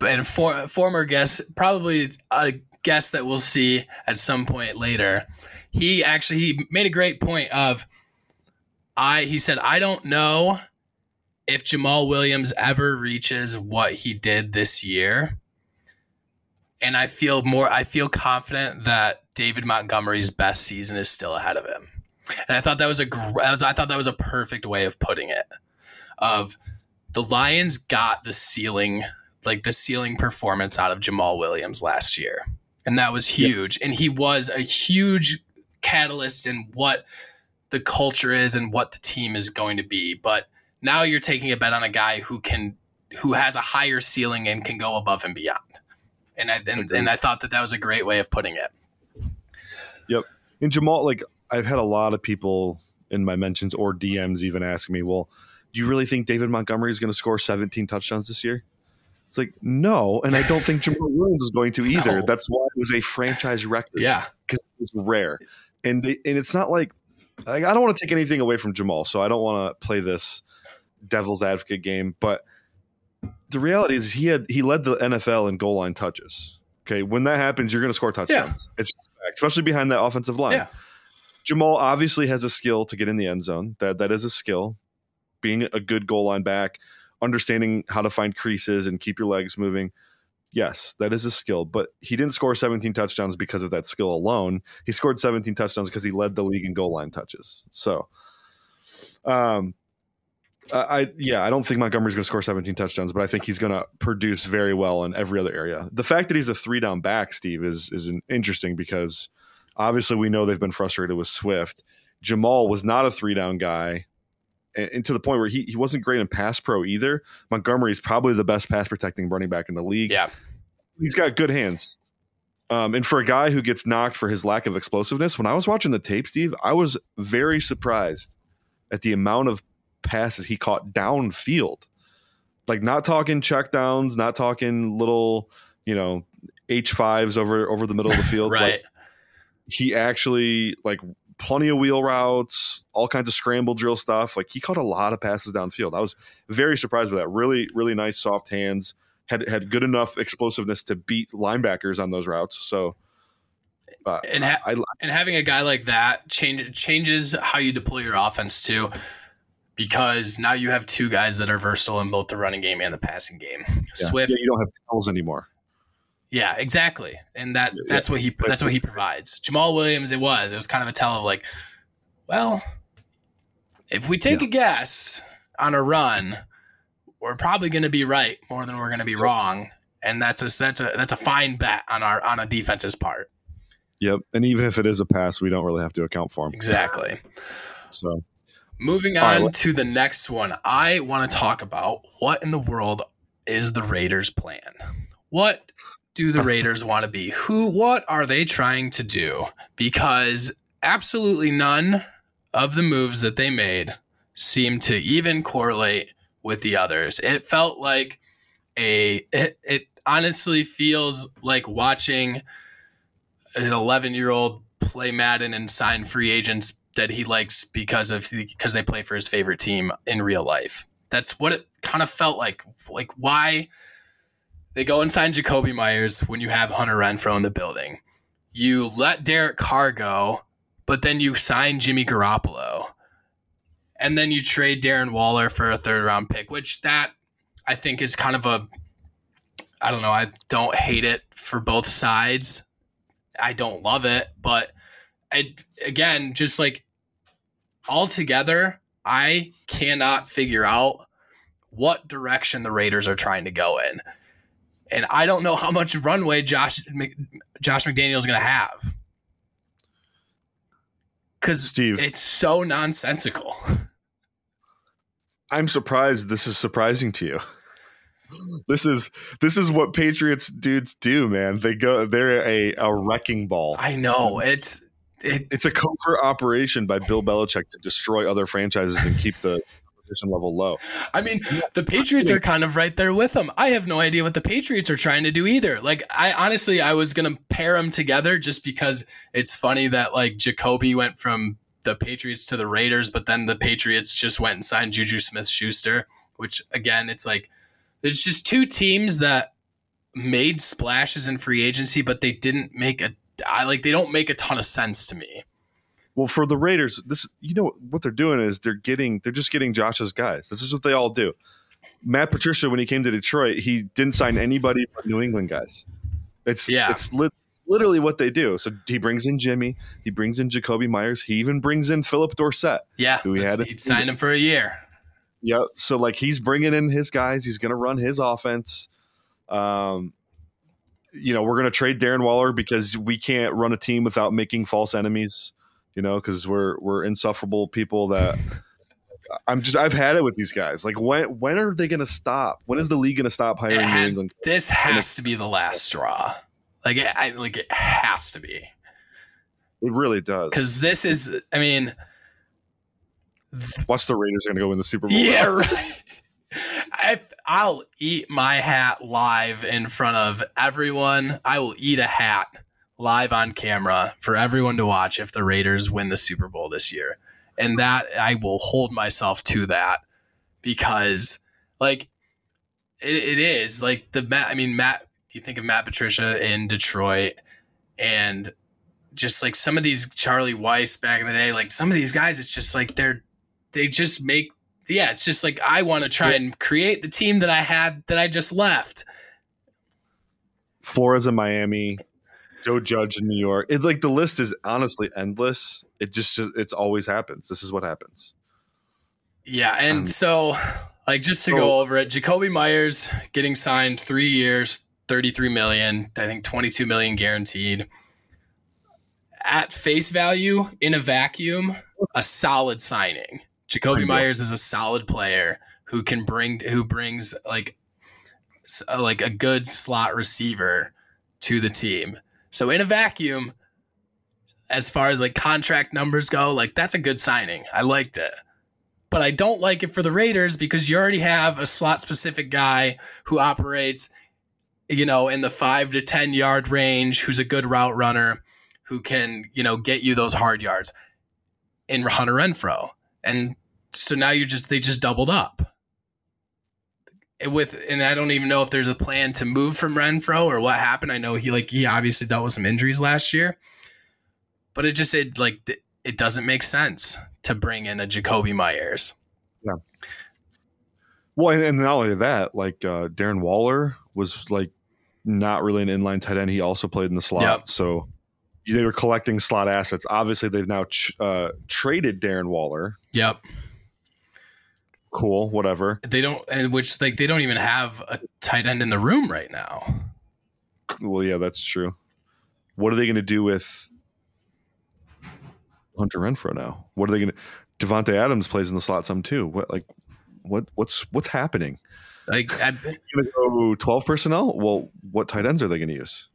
and for, former guest, probably a guest that we'll see at some point later. He actually he made a great point of I he said I don't know if Jamaal Williams ever reaches what he did this year and I feel more. I feel confident that David Montgomery's best season is still ahead of him. And I thought that was a. I thought that was a perfect way of putting it. Of the Lions got the ceiling, like the ceiling performance out of Jamaal Williams last year, and that was huge. Yes. And he was a huge catalyst in what the culture is and what the team is going to be. But now you're taking a bet on a guy who can, who has a higher ceiling and can go above and beyond and I and, and I thought that that was a great way of putting it. Yep, and Jamaal, like I've had a lot of people in my mentions or DMs even asking me, "Well, do you really think David Montgomery is going to score 17 touchdowns this year?" It's like no, and I don't think Jamaal Williams is going to [LAUGHS] either. No. That's why it was a franchise record. Yeah. because it's rare, and they, and it's not like, like I don't want to take anything away from Jamaal, so I don't want to play this devil's advocate game. But the reality is, he had he led the NFL in goal line touches. Okay, when that happens, you're going to score touchdowns. It's especially behind that offensive line. Yeah. Jamaal obviously has a skill to get in the end zone. That that is a skill. Being a good goal line back, understanding how to find creases and keep your legs moving. Yes, that is a skill, but he didn't score 17 touchdowns because of that skill alone. He scored 17 touchdowns because he led the league in goal line touches. So, um, I, I yeah, I don't think Montgomery's going to score 17 touchdowns, but I think he's going to produce very well in every other area. The fact that he's a three down back, Steve, is is an interesting because obviously we know they've been frustrated with Swift. Jamaal was not a three down guy, and, and to the point where he, he wasn't great in pass pro either. Montgomery is probably the best pass protecting running back in the league. Yeah. He's got good hands. Um, and for a guy who gets knocked for his lack of explosiveness, when I was watching the tape, Steve, I was very surprised at the amount of passes he caught downfield. Like not talking check downs, not talking little, you know, H fives over over the middle of the [LAUGHS] field. Right. Like, he actually like plenty of wheel routes, all kinds of scramble drill stuff. Like he caught a lot of passes downfield. I was very surprised by that. Really, really nice soft hands. Had had good enough explosiveness to beat linebackers on those routes. So, uh, And ha- I, and having a guy like that change, changes how you deploy your offense too, because now you have two guys that are versatile in both the running game and the passing game. Swift, yeah, you don't have tells anymore. yeah, exactly, and that Yeah. that's what he that's what he provides. Jamaal Williams, it was it was kind of a tell of like, well, if we take a guess on a run, we're probably going to be right more than we're going to be wrong, and that's a that's a that's a fine bet on our on a defense's part. Yep. And even if it is a pass, we don't really have to account for him. Exactly. [LAUGHS] So Moving on let- to the next one, I want to talk about what in the world is the Raiders' plan? What do the [LAUGHS] Raiders want to be? Who, what are they trying to do? Because absolutely none of the moves that they made seem to even correlate with the others. It felt like a, it, it honestly feels like watching an 11 year old play Madden and sign free agents that he likes because of because they play for his favorite team in real life. That's what it kind of felt like. Like why they go and sign Jakobi Meyers when you have Hunter Renfrow in the building. You let Derek Carr go, but then you sign Jimmy Garoppolo. And then you trade Darren Waller for a third round pick, which that I think is kind of a I don't know, I don't hate it for both sides. I don't love it, but I again, just like altogether, I cannot figure out what direction the Raiders are trying to go in, and I don't know how much runway Josh Josh McDaniel is going to have because Steve. it's so nonsensical. I'm surprised this is surprising to you. This is this is what Patriots dudes do, man. They go they're a, a wrecking ball. I know it's it. It's a covert operation by Bill Belichick to destroy other franchises and keep the competition level low. I mean, the Patriots are kind of right there with them. I have no idea what the Patriots are trying to do either. Like, I honestly, I was gonna pair them together just because it's funny that like Jakobi went from the Patriots to the Raiders, but then the Patriots just went and signed Juju Smith Schuster, which again, it's like there's just two teams that made splashes in free agency, but they didn't make a I like they don't make a ton of sense to me. Well, for the Raiders, this you know what they're doing is they're getting they're just getting Josh's guys. This is what they all do. Matt Patricia, when he came to Detroit, he didn't sign anybody but New England guys. It's Yeah. it's, lit, it's literally what they do. So he brings in Jimmy, he brings in Jakobi Meyers, he even brings in Phillip Dorsett. Yeah, Who that's- had- he'd sign him for a year. Yep. So like he's bringing in his guys. He's going to run his offense. Um, you know, we're going to trade Darren Waller because we can't run a team without making false enemies. You know, because we're we're insufferable people that. [LAUGHS] I'm just I've had it with these guys. Like when when are they going to stop? When is the league going to stop hiring It New England? This has to be the last straw. Like it, I like it has to be It really does. because this is. I mean, Watch the Raiders are going to go win the Super Bowl. yeah, right. I, I'll eat my hat live in front of everyone. I will eat a hat live on camera for everyone to watch if the Raiders win the Super Bowl this year. And that I will hold myself to that because, like, it, it is like the Matt. I mean, Matt, you think of Matt Patricia in Detroit and just like some of these Charlie Weis back in the day, like some of these guys, it's just like they're, they just make yeah, it's just like I want to try and create the team that I had that I just left. Flores in Miami, Joe Judge in New York. It like the list is honestly endless. It just it's always happens. This is what happens. Yeah, and um, so like just to so, go over it, Jakobi Meyers getting signed three years, thirty three million. I think twenty two million guaranteed. At face value, in a vacuum, a solid signing. Jakobi Meyers is a solid player who can bring who brings like uh, like a good slot receiver to the team. So in a vacuum, as far as like contract numbers go, like that's a good signing. I liked it. But I don't like it for the Raiders because you already have a slot specific guy who operates, you know, in the five to 10 yard range, who's a good route runner, who can, you know, get you those hard yards in Hunter Renfrow. And so now you're just they just doubled up with and I don't even know if there's a plan to move from Renfrow or what happened. I know he like he obviously dealt with some injuries last year, but it just it like it doesn't make sense to bring in a Jakobi Meyers. Yeah. Well, and, and not only that, like uh, Darren Waller was like not really an inline tight end. He also played in the slot, yep. so they were collecting slot assets. Obviously, they've now ch- uh, traded Darren Waller. Yep cool, whatever. They don't, and which like they don't even have a tight end in the room right now. Well, yeah, that's true. What are they going to do with Hunter Renfrow now? What are they going to? Davante Adams plays in the slot some too. What like what what's what's happening? Like go twelve personnel. Well, what tight ends are they going to use?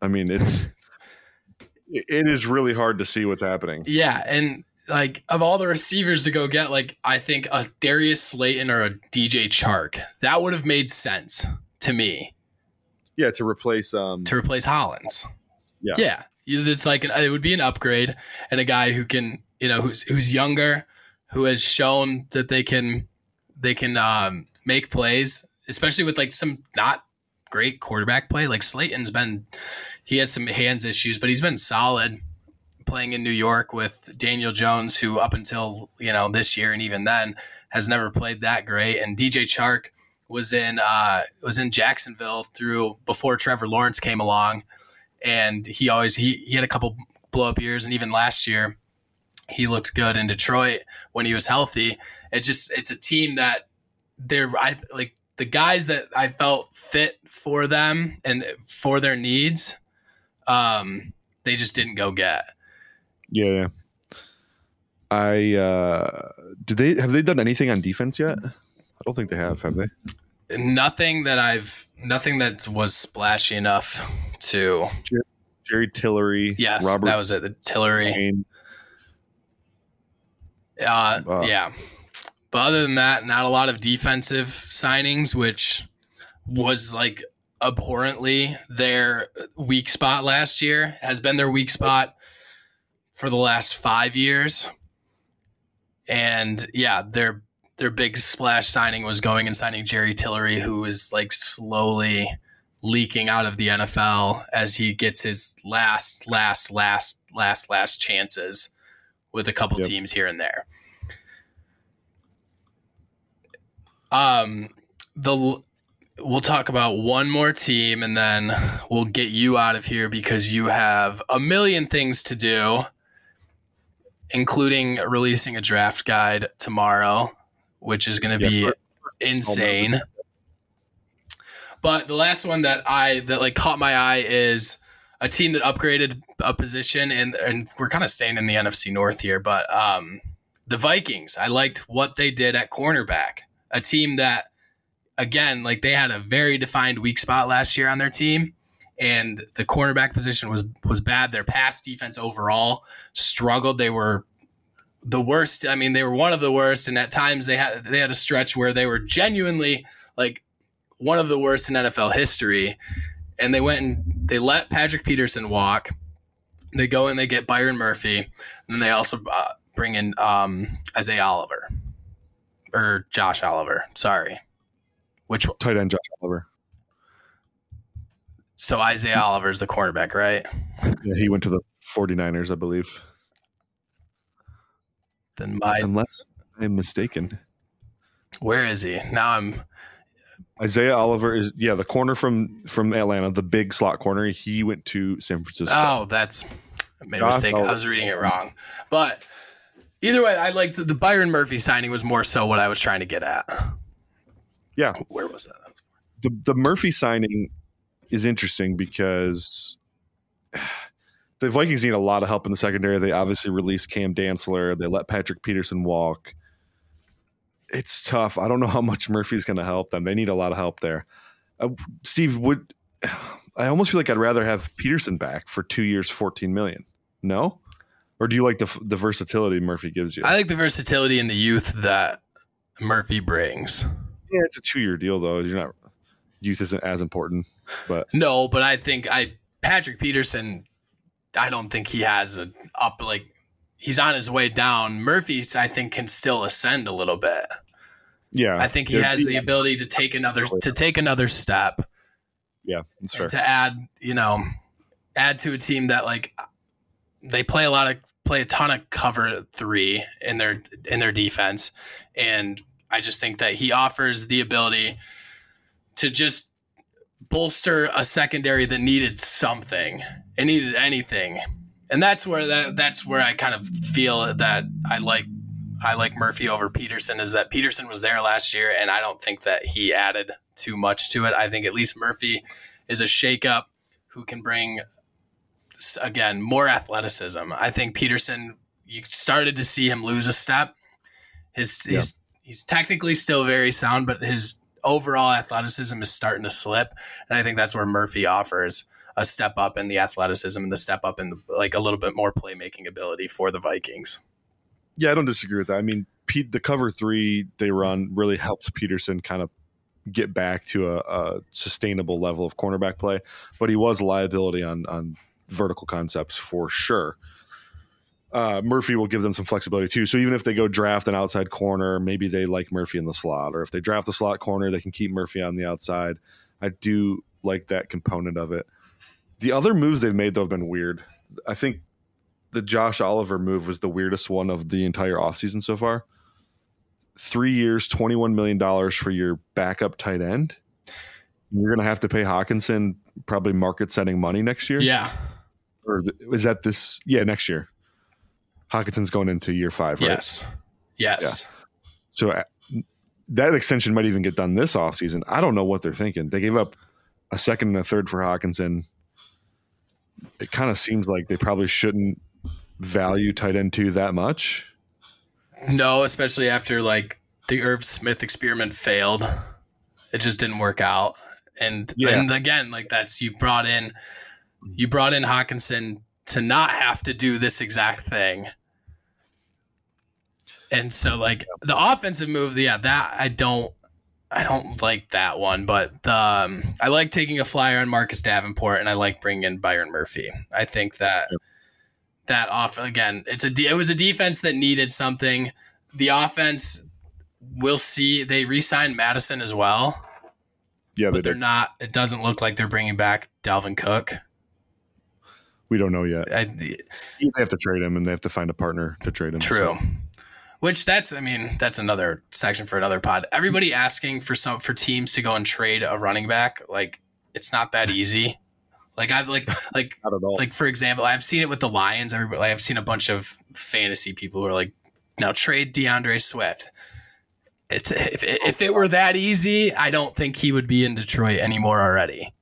I mean, it's [LAUGHS] it is really hard to see what's happening. Yeah, and like of all the receivers to go get, like I think a Darius Slayton or a DJ Chark, that would have made sense to me. Yeah, to replace um to replace Hollins. Yeah, yeah, it's like an, it would be an upgrade and a guy who can you know who's who's younger, who has shown that they can they can um, make plays, especially with like some not great quarterback play. Like Slayton's been he has some hands issues, but he's been solid playing in New York with Daniel Jones, who up until you know this year and even then has never played that great. And DJ Chark was in uh, was in Jacksonville through before Trevor Lawrence came along, and he always he he had a couple blow up years, and even last year he looked good in Detroit when he was healthy. It's just it's a team that they're I like the guys that I felt fit for them and for their needs. Um, they just didn't go get. Yeah. Yeah. I uh did they have they done anything on defense yet? I don't think they have, have they? Nothing that I've nothing that was splashy enough to Jerry, Jerry Tillery. Yes, Robert that was it. The Tillery. Uh, uh, yeah. But other than that, not a lot of defensive signings, which was like abhorrently their weak spot last year, has been their weak spot for the last five years. And yeah, their their big splash signing was going and signing Jerry Tillery, who is like slowly leaking out of the NFL as he gets his last, last, last, last, last chances with a couple yep. teams here and there. Um, the we'll talk about one more team and then we'll get you out of here because you have a million things to do including releasing a draft guide tomorrow, which is going to be insane. But the last one that I that like caught my eye is a team that upgraded a position and and we're kind of staying in the NFC North here, but um the Vikings. I liked what they did at cornerback. A team that again, like they had a very defined weak spot last year on their team and the cornerback position was was bad. Their pass defense overall struggled. They were the worst. I mean, they were one of the worst, and at times they had they had a stretch where they were genuinely like one of the worst in NFL history. And they went and they let Patrick Peterson walk. They go and they get Byron Murphy, and then they also uh, bring in um, Isaiah Oliver or Josh Oliver. Sorry, which one? Tight end Josh Oliver. So Isaiah Oliver is the cornerback, right? Yeah, he went to the 49ers, I believe. Then my Unless I'm mistaken. where is he now? I'm Isaiah Oliver is yeah, the corner from from Atlanta, the big slot corner. He went to San Francisco. Oh, that's I made a mistake. I was reading it wrong. But either way, I liked the Byron Murphy signing was more so what I was trying to get at. Yeah. Where was that? the the Murphy signing is interesting because [SIGHS] the Vikings need a lot of help in the secondary. They obviously released Cam Dantzler. They let Patrick Peterson walk. It's tough. I don't know [LAUGHS] how much Murphy's going to help them. They need a lot of help there. Uh, Steve, would [SIGHS] I almost feel like I'd rather have Peterson back for two years, fourteen million? No, or do you like the the versatility Murphy gives you? I like the versatility and the youth that Murphy brings. yeah, it's a two year deal though. You're not youth isn't as important, but No, but I think I Patrick Peterson. I don't think he has a up like he's on his way down. Murphy, I think, can still ascend a little bit. yeah, I think he has the ability to take another to take another step. Yeah, that's fair. to add, you know, add to a team that like they play a lot of play a ton of cover three in their in their defense, and I just think that he offers the ability to just bolster a secondary that needed something. It needed anything, and that's where that that's where I kind of feel that I like. I like Murphy over Peterson is that Peterson was there last year, and I don't think that he added too much to it. I think at least Murphy is a shakeup who can bring again more athleticism. I think Peterson, you started to see him lose a step. His he's he's technically still very sound, but his overall athleticism is starting to slip, and I think that's where Murphy offers a step up in the athleticism and the step up in the, like a little bit more playmaking ability for the Vikings. Yeah, I don't disagree with that. I mean, Pete, the cover three they run really helps Peterson kind of get back to a, a sustainable level of cornerback play, but he was a liability on on vertical concepts for sure. Uh, Murphy will give them some flexibility too. So even if they go draft an outside corner, maybe they like Murphy in the slot, or if they draft a slot corner, they can keep Murphy on the outside. I do like that component of it. The other moves they've made though have been weird. I think the Josh Oliver move was the weirdest one of the entire offseason so far. Three years, $21 million for your backup tight end. You're going to have to pay Hockenson probably market setting money next year. Yeah. Or is that this? Yeah, next year. Hockenson's going into year five, right? Yes. Yes. So uh, that extension might even get done this offseason. I don't know what they're thinking. They gave up a second and a third for Hockenson. It kind of seems like they probably shouldn't value tight end two that much. No, especially after like the Irv Smith experiment failed. It just didn't work out. And Yeah. and again, like that's you brought in you brought in Hockenson to not have to do this exact thing. And so like the offensive move, yeah, that I don't I don't like that one, but the um, I like taking a flyer on Marcus Davenport and I like bringing in Byron Murphy. I think that that off again, it's a de- it was a defense that needed something. The offense, we'll see. They re-signed Mattison as well, Yeah, they but they're not. It doesn't look like they're bringing back Dalvin Cook. We don't know yet. I, They have to trade him, and they have to find a partner to trade him. True. So, Which that's I mean that's another section for another pod. Everybody asking for some for teams to go and trade a running back like it's not that easy. Like I've like like [LAUGHS] not at all. like for example, I've seen it with the Lions. Everybody, like, I've seen a bunch of fantasy people who are like, "Now trade D'Andre Swift." It's if if it were that easy, I don't think he would be in Detroit anymore already.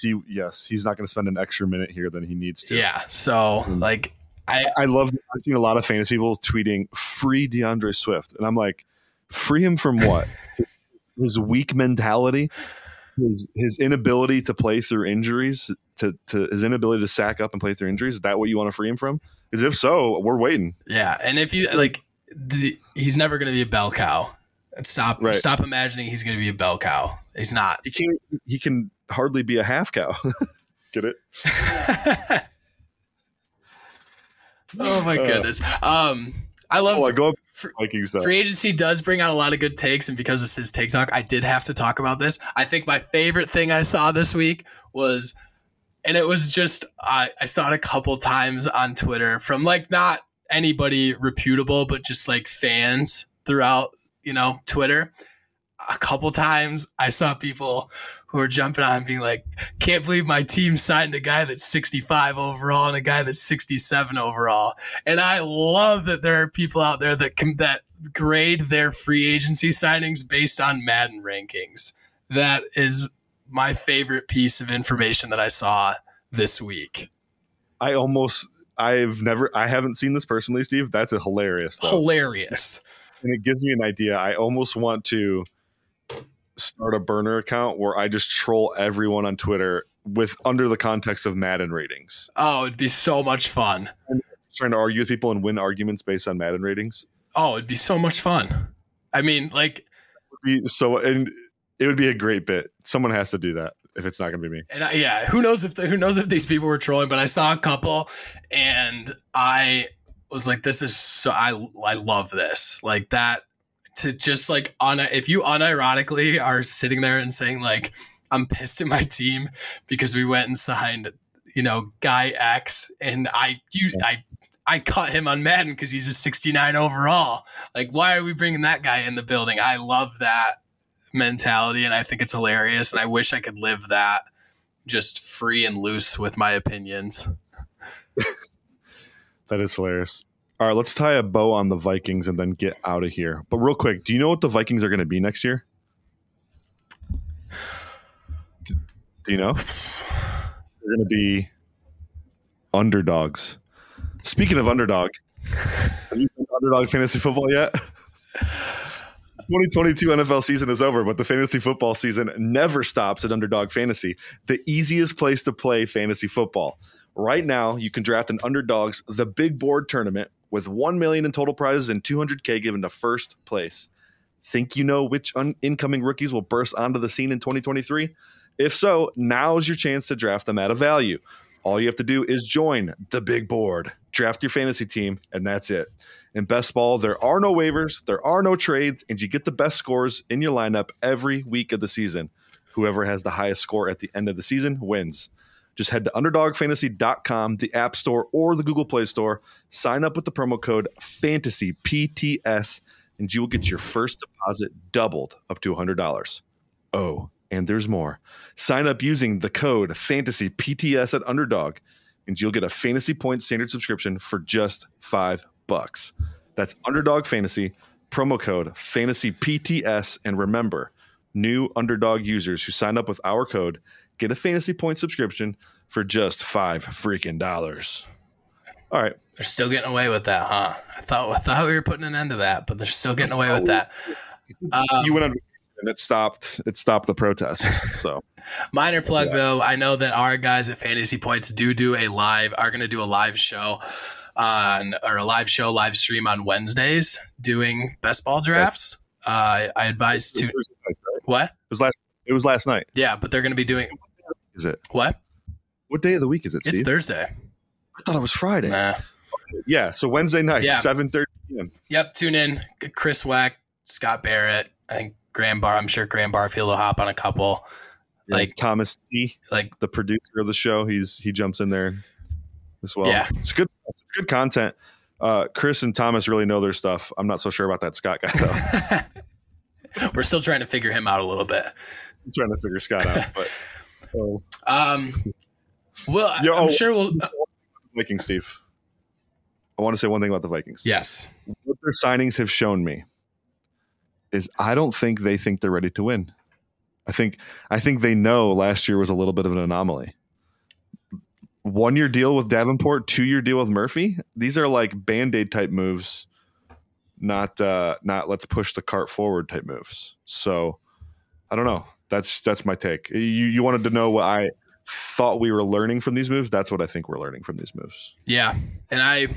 He, yes, he's not going to spend an extra minute here than he needs to. Yeah. So mm. like, I I love. I've seen a lot of fantasy people tweeting "free D'Andre Swift," and I'm like, "Free him from what? [LAUGHS] His weak mentality." his his inability to play through injuries, to to his inability to sack up and play through injuries. Is that what you want to free him from? Because if so, we're waiting. Yeah, and if you like, the, he's never going to be a bell cow. Stop Right. stop imagining he's going to be a bell cow. He's not. He can he can hardly be a half cow. [LAUGHS] Get it? [LAUGHS] oh my Uh. goodness. Um, I love Oh, I go up fr- Vikings though. Free agency does bring out a lot of good takes, and because this is Take Talk, I did have to talk about this. I think my favorite thing I saw this week was, and it was just I, I saw it a couple times on Twitter from like not anybody reputable, but just like fans throughout you know Twitter. A couple times I saw people who are jumping on being like, "Can't believe my team signed a guy that's 65 overall and a guy that's 67 overall." And I love that there are people out there that can that grade their free agency signings based on Madden rankings. That is my favorite piece of information that I saw this week. I almost I've never I haven't seen this personally, Steve. That's a hilarious though. Hilarious. and it gives me an idea. I almost want to start a burner account where I just troll everyone on Twitter with under the context of Madden ratings. Oh, it'd be so much fun. Trying to argue with people and win arguments based on Madden ratings. Oh, it'd be so much fun. I mean, like, Be- So and it would be a great bit. Someone has to do that if it's not going to be me. and I, yeah, who knows if the, who knows if these people were trolling? But I saw a couple, and I was like, "This is so I I love this like that." To just like on if you unironically are sitting there and saying like, "I'm pissed at my team because we went and signed, you know, guy X, and I you I." I cut him on Madden because he's a 69 overall. Like, why are we bringing that guy in the building? I love that mentality and I think it's hilarious and I wish I could live that just free and loose with my opinions. [LAUGHS] That is hilarious. All right, let's tie a bow on the Vikings and then get out of here. But real quick, do you know what the Vikings are going to be next year? Do you know? They're going to be underdogs. Speaking of underdog, have you played underdog fantasy football yet? 2022 NFL season is over, but the fantasy football season never stops at Underdog Fantasy, the easiest place to play fantasy football. Right now, you can draft an Underdogs the Big Board tournament with 1 million in total prizes and 200k given to first place. Think you know which un- incoming rookies will burst onto the scene in 2023? If so, now's your chance to draft them at a value. All you have to do is join the big board, draft your fantasy team, and that's it. In best ball, there are no waivers, there are no trades, and you get the best scores in your lineup every week of the season. Whoever has the highest score at the end of the season wins. Just head to underdogfantasy.com, the App Store, or the Google Play Store. Sign up with the promo code FANTASYPTS, and you will get your first deposit doubled up to $100. Oh, and there's more. Sign up using the code FANTASYPTS at Underdog, and you'll get a fantasy point standard subscription for just five bucks. That's Underdog Fantasy, promo code FANTASYPTS, and remember, new Underdog users who sign up with our code get a fantasy point subscription for just five freaking dollars. All right. They're still getting away with that, huh? I thought I thought we were putting an end to that, but they're still getting away with that. Um, you went on and it stopped it stopped the protest. So [LAUGHS] Minor plug though, I know that our guys at Fantasy Points do do a live, are going to do a live show on or a live show live stream on Wednesdays doing best ball drafts. Uh, I advise to was, it what? was last it was last night. Yeah, but they're going to be doing Is it? what? What day of the week is it, It's Thursday. I thought it was Friday. Nah. Yeah, so Wednesday night, Yeah. seven thirty p.m. Yep. Tune in. Chris Wecht, Scott Barrett, I think Graham Bar. I'm sure Graham Barfield will hop on a couple. Like Like Thomas T, like the producer of the show, he's he jumps in there as well. Yeah. it's good. It's good content. Uh, Chris and Thomas really know their stuff. I'm not so sure about that Scott guy though. [LAUGHS] we're still trying to figure him out a little bit. I'm trying to figure Scott out, but [LAUGHS] so, Um. Well, Yo, I'm oh, sure we'll. Vikings, Steve. I want to say one thing about the Vikings. yes. What their signings have shown me is I don't think they think they're ready to win. I think I think they know last year was a little bit of an anomaly. One year deal with Davenport, two year deal with Murphy. These are like band aid type moves, not uh, not let's push the cart forward type moves. So I don't know. That's that's my take. You you wanted to know what I thought we were learning from these moves. That's what I think we're learning from these moves. Yeah, and I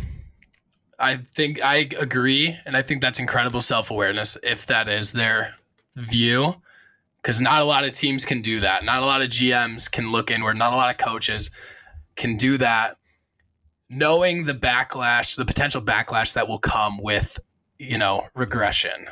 I think I agree, and I think that's incredible self awareness if that is their view, because not a lot of teams can do that. Not a lot of GMs can look inward. Not a lot of coaches can do that, knowing the backlash, the potential backlash that will come with you know regression.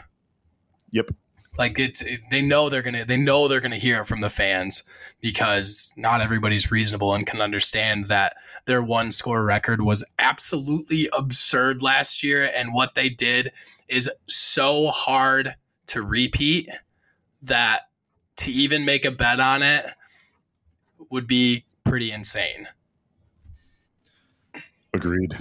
Yep. Like it's they know they're gonna they know they're gonna hear it from the fans because not everybody's reasonable and can understand that their one score record was absolutely absurd last year and what they did is so hard to repeat that to even make a bet on it would be pretty insane. Agreed.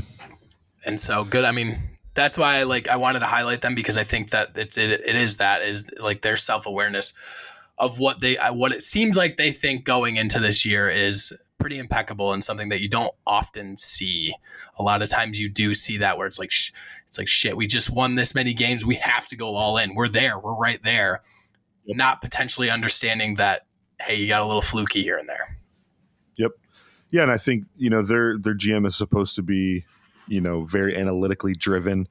And so good. I mean, that's why I like I wanted to highlight them because I think that it, it, it is that is like their self awareness of what they uh, what it seems like they think going into this year is pretty impeccable and something that you don't often see. A lot of times you do see that where it's like sh- it's like shit. We just won this many games. We have to go all in. We're there. We're right there. Yep. Not potentially understanding that hey, you got a little fluky here and there. Yep. Yeah, and I think you know their their GM is supposed to be you know, very analytically driven.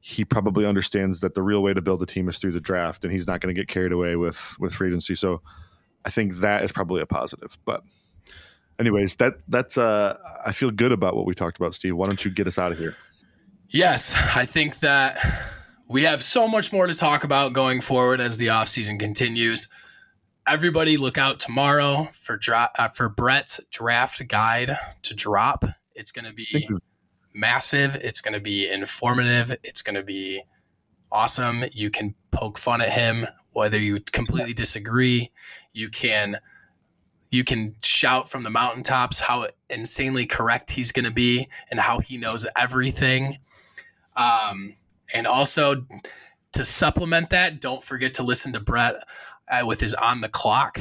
He probably understands that the real way to build a team is through the draft, and he's not going to get carried away with with free agency. So, I think that is probably a positive. But, anyways, that that's uh, I feel good about what we talked about, Steve. Why don't you get us out of here? Yes, I think that we have so much more to talk about going forward as the offseason continues. Everybody, look out tomorrow for dra- uh, for Brett's draft guide to drop. It's going to be massive. It's going to be informative. It's going to be awesome. You can poke fun at him whether you completely disagree. You can you can shout from the mountaintops how insanely correct he's going to be and how he knows everything. Um, and also to supplement that, don't forget to listen to Brett uh, with his On the Clock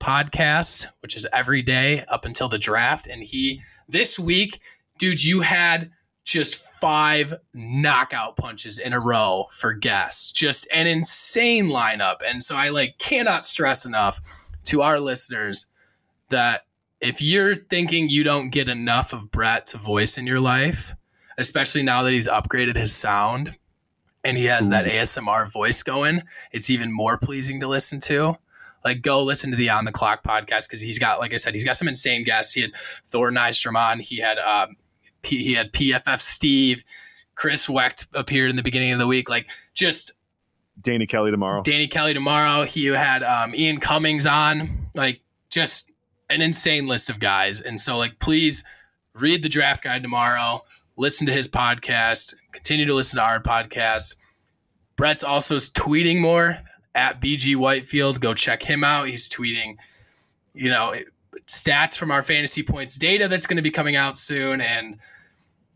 podcast, which is every day up until the draft. And he this week dude, you had just five knockout punches in a row for guests. Just an insane lineup. And so I like cannot stress enough to our listeners that if you're thinking you don't get enough of Brett's voice in your life, especially now that he's upgraded his sound and he has that ASMR voice going, it's even more pleasing to listen to like go listen to the On the Clock podcast because he's got, like I said, he's got some insane guests. He had Thor Nystrom on. He had um, P- he had PFF Steve, Chris Wecht appeared in the beginning of the week. Like just Danny Kelly tomorrow. Danny Kelly tomorrow. He had um, Ian Cummings on. Like just an insane list of guys. And so like please read the draft guide tomorrow. Listen to his podcast. Continue to listen to our podcast. Brett's also tweeting more at BG Whitefield. Go check him out. He's tweeting, you know, stats from our fantasy points data that's going to be coming out soon, and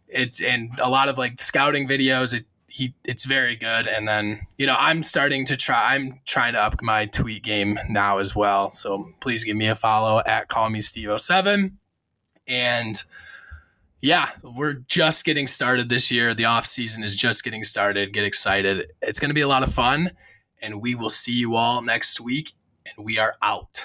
it's and a lot of like scouting videos. It he it's very good. And then you know I'm starting to try. I'm trying to up my tweet game now as well. So please give me a follow at call me Steve 07 and yeah, we're just getting started this year. The off season is just getting started. Get excited. It's going to be a lot of fun, and we will see you all next week. And we are out.